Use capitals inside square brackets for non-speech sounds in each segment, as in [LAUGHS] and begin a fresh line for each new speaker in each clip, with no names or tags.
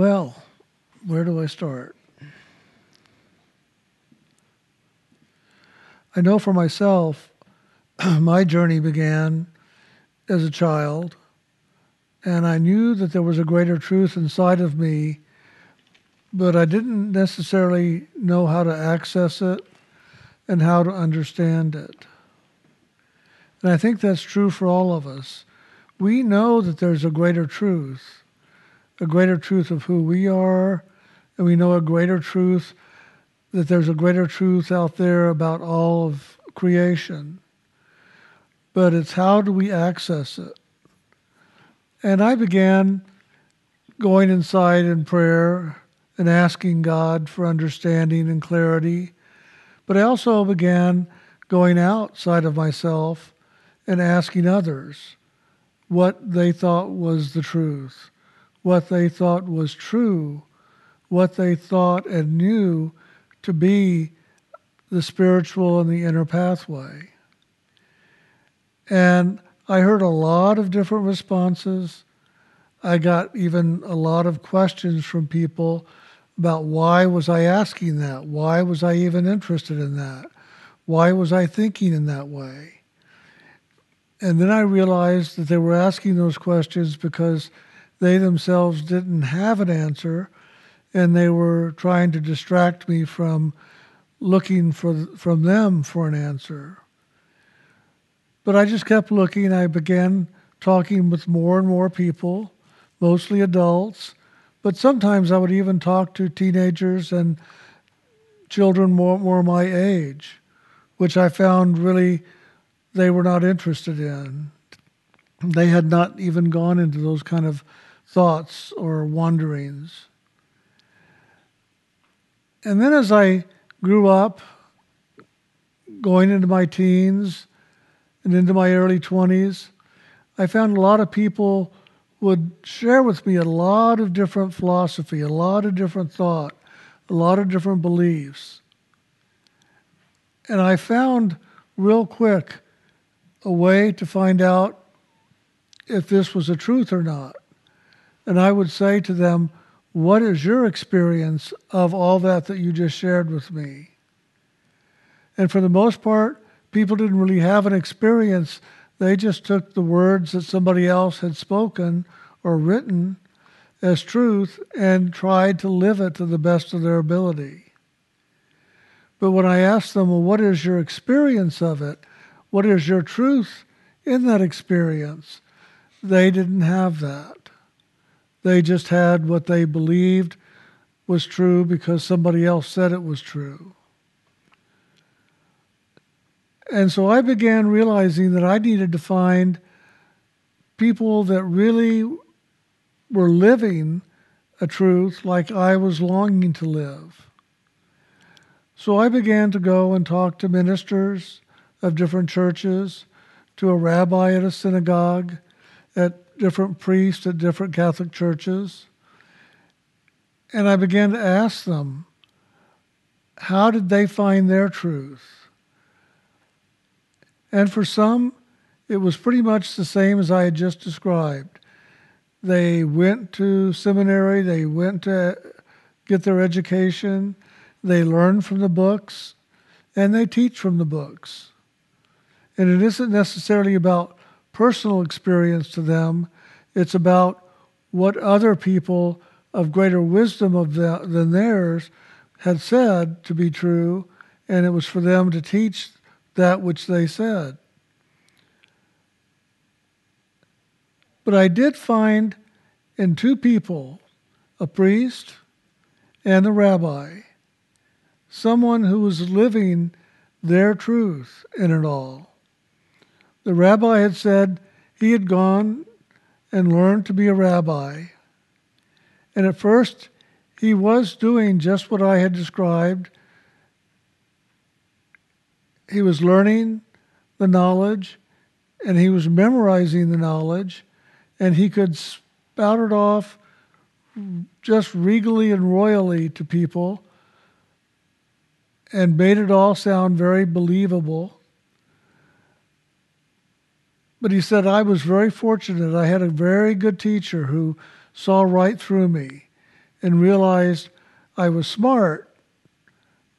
Well, where do I start? I know for myself, [CLEARS THROAT] my journey began as a child, and I knew that there was a greater truth inside of me, but I didn't necessarily know how to access it and how to understand it. And I think that's true for all of us. We know that there's a greater truth, a greater truth of who we are, and we know a greater truth that there's a greater truth out there about all of creation. But it's how do we access it? And I began going inside in prayer and asking God for understanding and clarity. But I also began going outside of myself and asking others what they thought was the truth, what they thought was true, what they thought and knew to be the spiritual and the inner pathway. And I heard a lot of different responses. I got even a lot of questions from people about why was I asking that? Why was I even interested in that? Why was I thinking in that way? And then I realized that they were asking those questions because they themselves didn't have an answer and they were trying to distract me from looking for from them for an answer. But I just kept looking. I began talking with more and more people, mostly adults, but sometimes I would even talk to teenagers and children more more my age, which I found really they were not interested in. They had not even gone into those kind of thoughts or wanderings. And then as I grew up, going into my teens and into my early 20s, I found a lot of people would share with me a lot of different philosophy, a lot of different thought, a lot of different beliefs. And I found real quick a way to find out if this was a truth or not. And I would say to them, what is your experience of all that that you just shared with me? And for the most part, people didn't really have an experience. They just took the words that somebody else had spoken or written as truth and tried to live it to the best of their ability. But when I asked them, well, what is your experience of it? What is your truth in that experience? They didn't have that. They just had what they believed was true because somebody else said it was true. And so I began realizing that I needed to find people that really were living a truth like I was longing to live. So I began to go and talk to ministers of different churches, to a rabbi at a synagogue, at different priests at different Catholic churches. And I began to ask them, how did they find their truth? And for some, it was pretty much the same as I had just described. They went to seminary, they went to get their education, they learn from the books, and they teach from the books. And it isn't necessarily about personal experience to them. It's about what other people of greater wisdom of the, than theirs had said to be true, and it was for them to teach that which they said. But I did find in two people, a priest and a rabbi, someone who was living their truth in it all. The rabbi had said he had gone and learned to be a rabbi. And at first, he was doing just what I had described. He was learning the knowledge and he was memorizing the knowledge and he could spout it off just regally and royally to people and made it all sound very believable. But he said, I was very fortunate. I had a very good teacher who saw right through me and realized I was smart,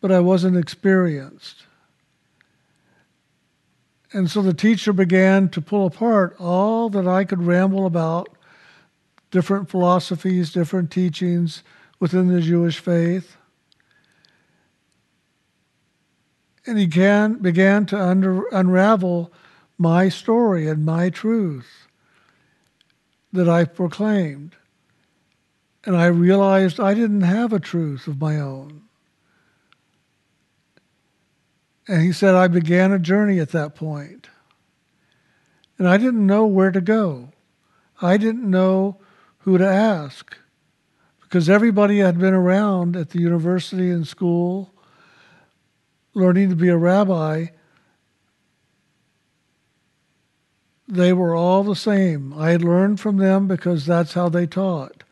but I wasn't experienced. And so the teacher began to pull apart all that I could ramble about different philosophies, different teachings within the Jewish faith. And he began to unravel my story and my truth that I proclaimed. And I realized I didn't have a truth of my own. And he said, I began a journey at that point. And I didn't know where to go. I didn't know who to ask because everybody had been around at the university and school learning to be a rabbi. They were all the same. I had learned from them because that's how they taught.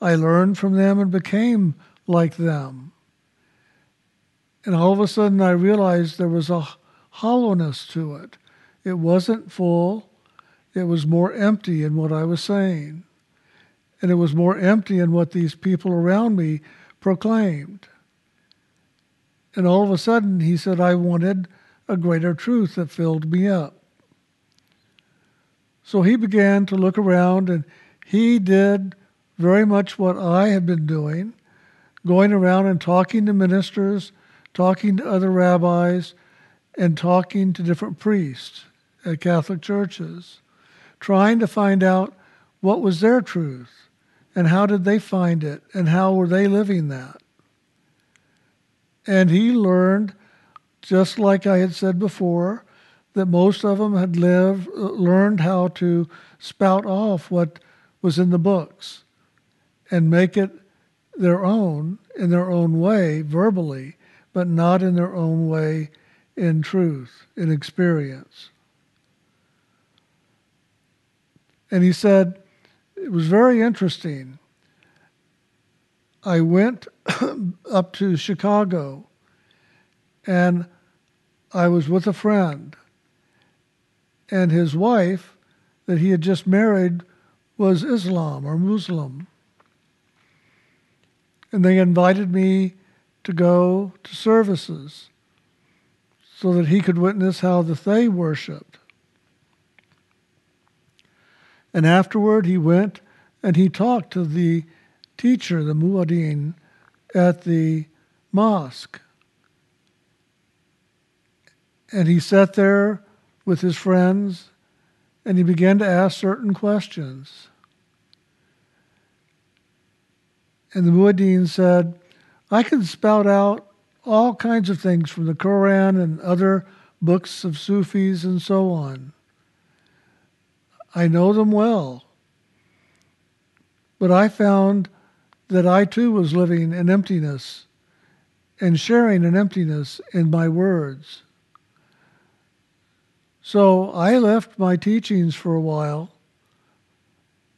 I learned from them and became like them. And all of a sudden, I realized there was a hollowness to it. It wasn't full, it was more empty in what I was saying. And it was more empty in what these people around me proclaimed. And all of a sudden, he said, I wanted a greater truth that filled me up. So he began to look around and he did very much what I had been doing, going around and talking to ministers talking to other rabbis, and talking to different priests at Catholic churches, trying to find out what was their truth and how did they find it and how were they living that. And he learned, just like I had said before, that most of them had lived, learned how to spout off what was in the books and make it their own in their own way verbally but not in their own way in truth, in experience. And he said, it was very interesting. I went [COUGHS] up to Chicago and I was with a friend, and his wife that he had just married was Islam or Muslim. And they invited me to go to services so that he could witness how that they worshiped. And afterward, he went and he talked to the teacher, the muaddin, at the mosque. And he sat there with his friends and he began to ask certain questions. And the muaddin said, I can spout out all kinds of things from the Quran and other books of Sufis and so on. I know them well. But I found that I too was living in emptiness and sharing an emptiness in my words. So I left my teachings for a while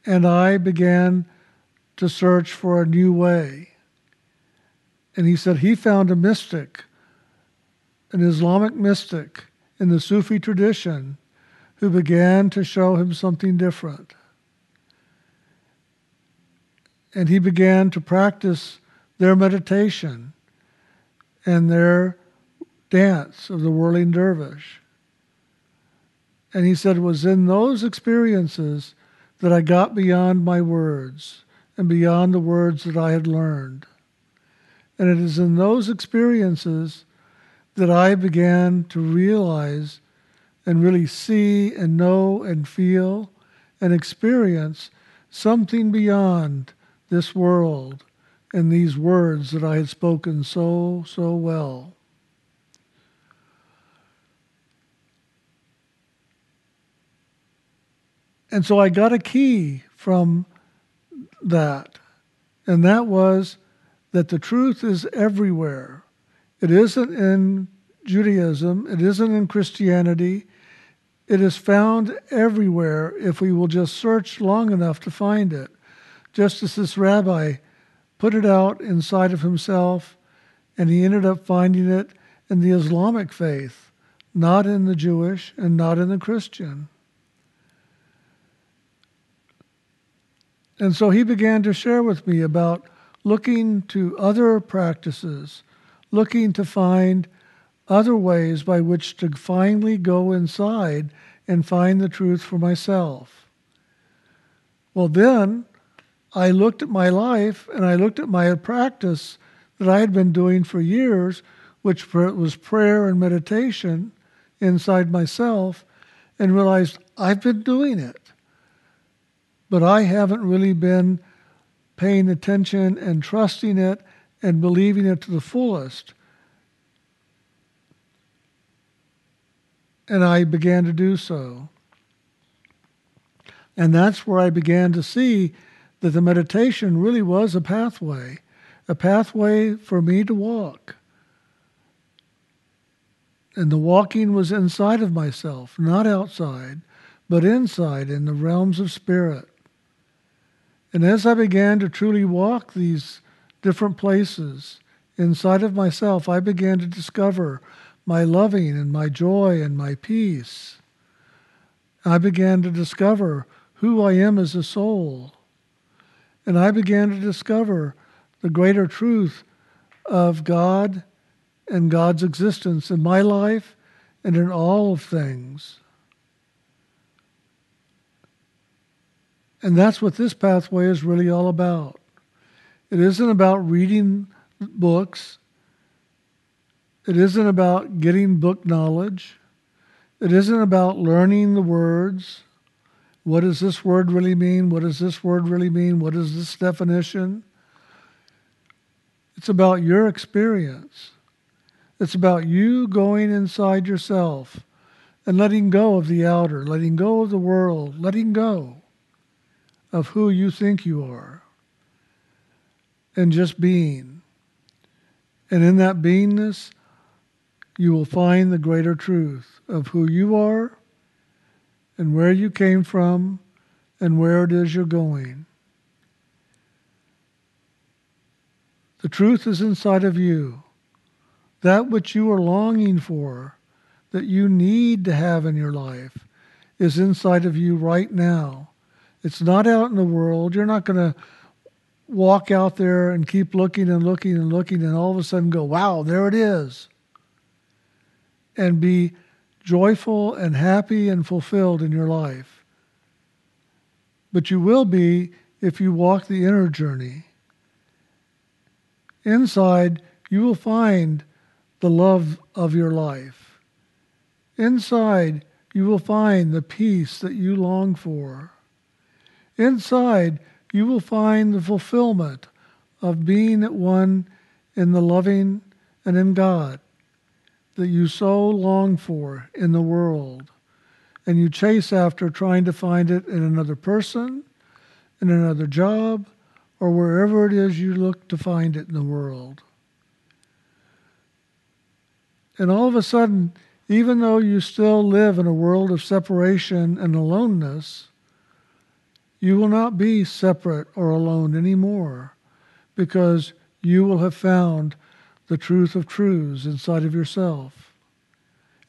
and I began to search for a new way. And he said he found a mystic, an Islamic mystic in the Sufi tradition, who began to show him something different. And he began to practice their meditation and their dance of the whirling dervish. And he said it was in those experiences that I got beyond my words and beyond the words that I had learned. And it is in those experiences that I began to realize and really see and know and feel and experience something beyond this world and these words that I had spoken so, so well. And so I got a key from that, and that was that the truth is everywhere. It isn't in Judaism, it isn't in Christianity. It is found everywhere if we will just search long enough to find it. Just as this rabbi put it out inside of himself, and he ended up finding it in the Islamic faith, not in the Jewish and not in the Christian. And so he began to share with me about looking to other practices, looking to find other ways by which to finally go inside and find the truth for myself. Well, then I looked at my life and I looked at my practice that I had been doing for years, which was prayer and meditation inside myself, and realized I've been doing it. But I haven't really been paying attention and trusting it and believing it to the fullest. And I began to do so. And that's where I began to see that the meditation really was a pathway, a pathway for me to walk. And the walking was inside of myself, not outside, but inside in the realms of spirit. And as I began to truly walk these different places inside of myself, I began to discover my loving and my joy and my peace. I began to discover who I am as a soul. And I began to discover the greater truth of God and God's existence in my life and in all of things. And that's what this pathway is really all about. It isn't about reading books. It isn't about getting book knowledge. It isn't about learning the words. What does this word really mean? What does this word really mean? What is this definition? It's about your experience. It's about you going inside yourself and letting go of the outer, letting go of the world, letting go of who you think you are, and just being. And in that beingness, you will find the greater truth of who you are and where you came from and where it is you're going. The truth is inside of you. That which you are longing for, that you need to have in your life, is inside of you right now. It's not out in the world. You're not going to walk out there and keep looking and looking and looking and all of a sudden go, wow, there it is. And be joyful and happy and fulfilled in your life. But you will be if you walk the inner journey. Inside, you will find the love of your life. Inside, you will find the peace that you long for. Inside, you will find the fulfillment of being at one in the loving and in God that you so long for in the world. And you chase after trying to find it in another person, in another job, or wherever it is you look to find it in the world. And all of a sudden, even though you still live in a world of separation and aloneness, you will not be separate or alone anymore because you will have found the truth of truths inside of yourself.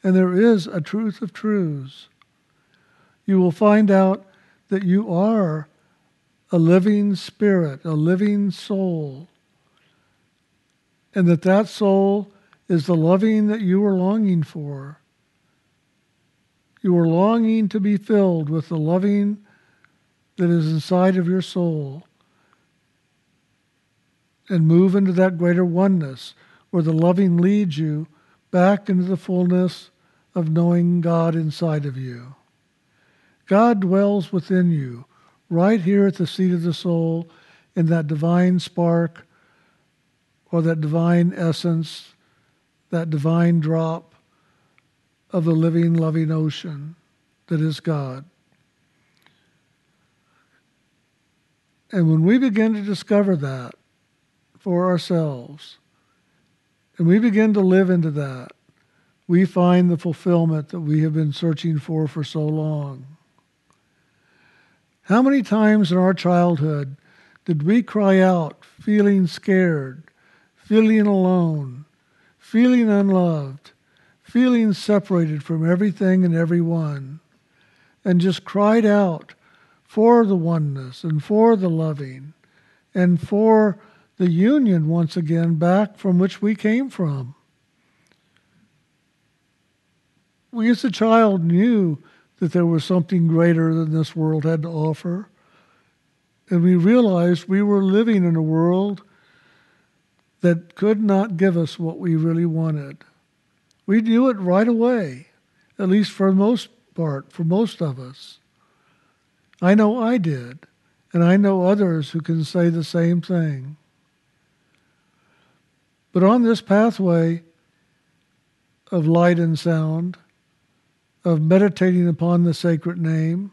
And there is a truth of truths. You will find out that you are a living spirit, a living soul, and that that soul is the loving that you are longing for. You are longing to be filled with the loving that is inside of your soul and move into that greater oneness where the loving leads you back into the fullness of knowing God inside of you. God dwells within you, right here at the seat of the soul, in that divine spark or that divine essence, that divine drop of the living, loving ocean that is God. And when we begin to discover that for ourselves, and we begin to live into that, we find the fulfillment that we have been searching for for so long. How many times in our childhood did we cry out, feeling scared, feeling alone, feeling unloved, feeling separated from everything and everyone, and just cried out for the oneness and for the loving and for the union once again back from which we came from. We as a child knew that there was something greater than this world had to offer. And we realized we were living in a world that could not give us what we really wanted. We knew it right away, at least for the most part, for most of us. I know I did, and I know others who can say the same thing. But on this pathway of light and sound, of meditating upon the sacred name,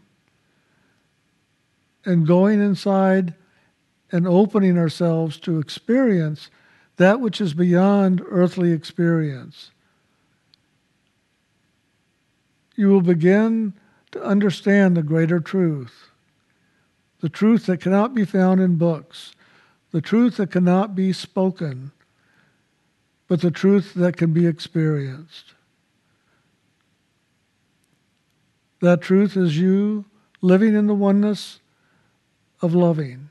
and going inside and opening ourselves to experience that which is beyond earthly experience. You will begin to understand the greater truth, the truth that cannot be found in books, the truth that cannot be spoken, but the truth that can be experienced. That truth is you living in the oneness of loving,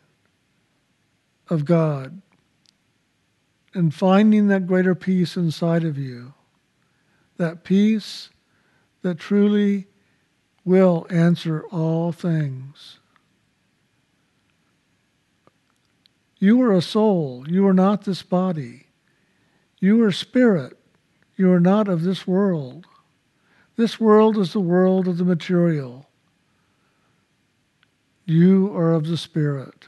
of God, and finding that greater peace inside of you. That peace that truly will answer all things. You are a soul. You are not this body. You are spirit. You are not of this world. This world is the world of the material. You are of the Spirit.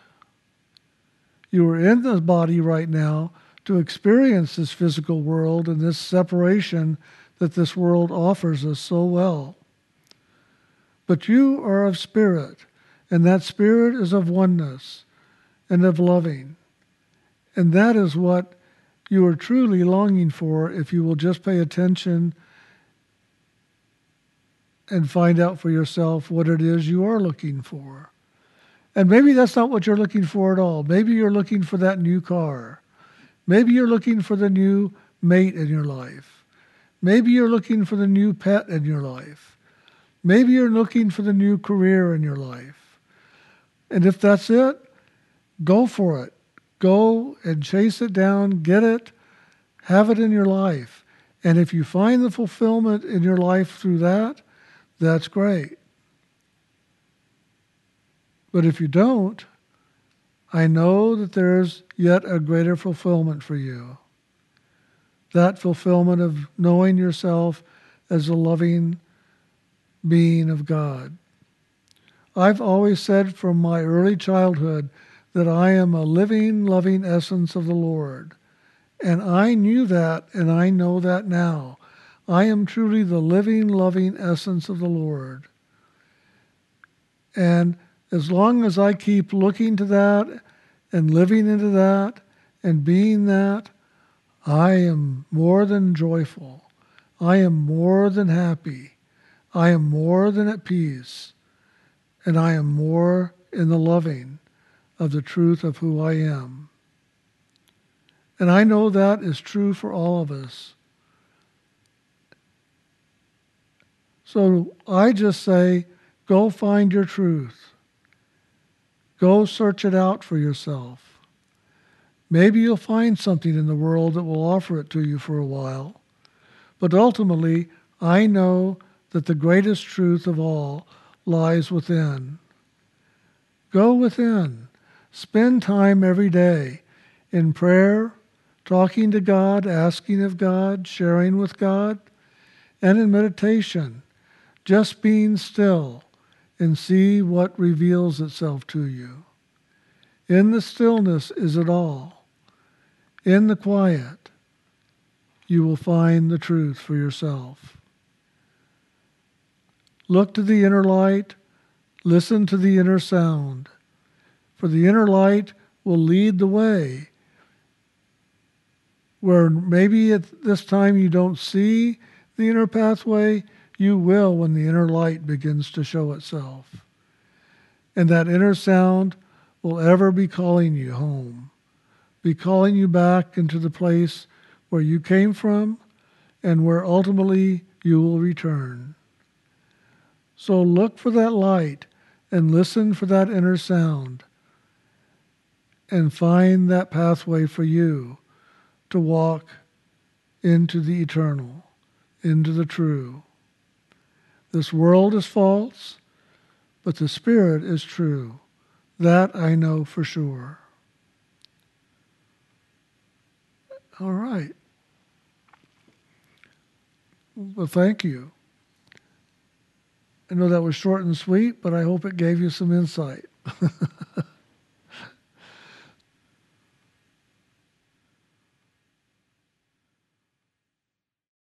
You are in the body right now to experience this physical world and this separation that this world offers us so well. But you are of spirit, and that spirit is of oneness and of loving. And that is what you are truly longing for if you will just pay attention and find out for yourself what it is you are looking for. And maybe that's not what you're looking for at all. Maybe you're looking for that new car. Maybe you're looking for the new mate in your life. Maybe you're looking for the new pet in your life. Maybe you're looking for the new career in your life. And if that's it, go for it. Go and chase it down, get it, have it in your life. And if you find the fulfillment in your life through that, that's great. But if you don't, I know that there's yet a greater fulfillment for you. That fulfillment of knowing yourself as a loving being of God. I've always said from my early childhood that I am a living, loving essence of the Lord. And I knew that, and I know that now. I am truly the living, loving essence of the Lord. And as long as I keep looking to that and living into that and being that, I am more than joyful. I am more than happy. I am more than at peace. And I am more in the loving of the truth of who I am. And I know that is true for all of us. So I just say, go find your truth. Go search it out for yourself. Maybe you'll find something in the world that will offer it to you for a while. But ultimately, I know that the greatest truth of all lies within. Go within. Spend time every day in prayer, talking to God, asking of God, sharing with God, and in meditation just being still and see what reveals itself to you. In the stillness is it all. In the quiet, you will find the truth for yourself. Look to the inner light, listen to the inner sound, for the inner light will lead the way. Where maybe at this time you don't see the inner pathway, you will when the inner light begins to show itself. And that inner sound will ever be calling you home, be calling you back into the place where you came from and where ultimately you will return. So look for that light and listen for that inner sound. and find that pathway for you to walk into the eternal, into the true. This world is false, but the Spirit is true. That I know for sure. All right. Well, thank you. I know that was short and sweet, but I hope it gave you some insight. [LAUGHS]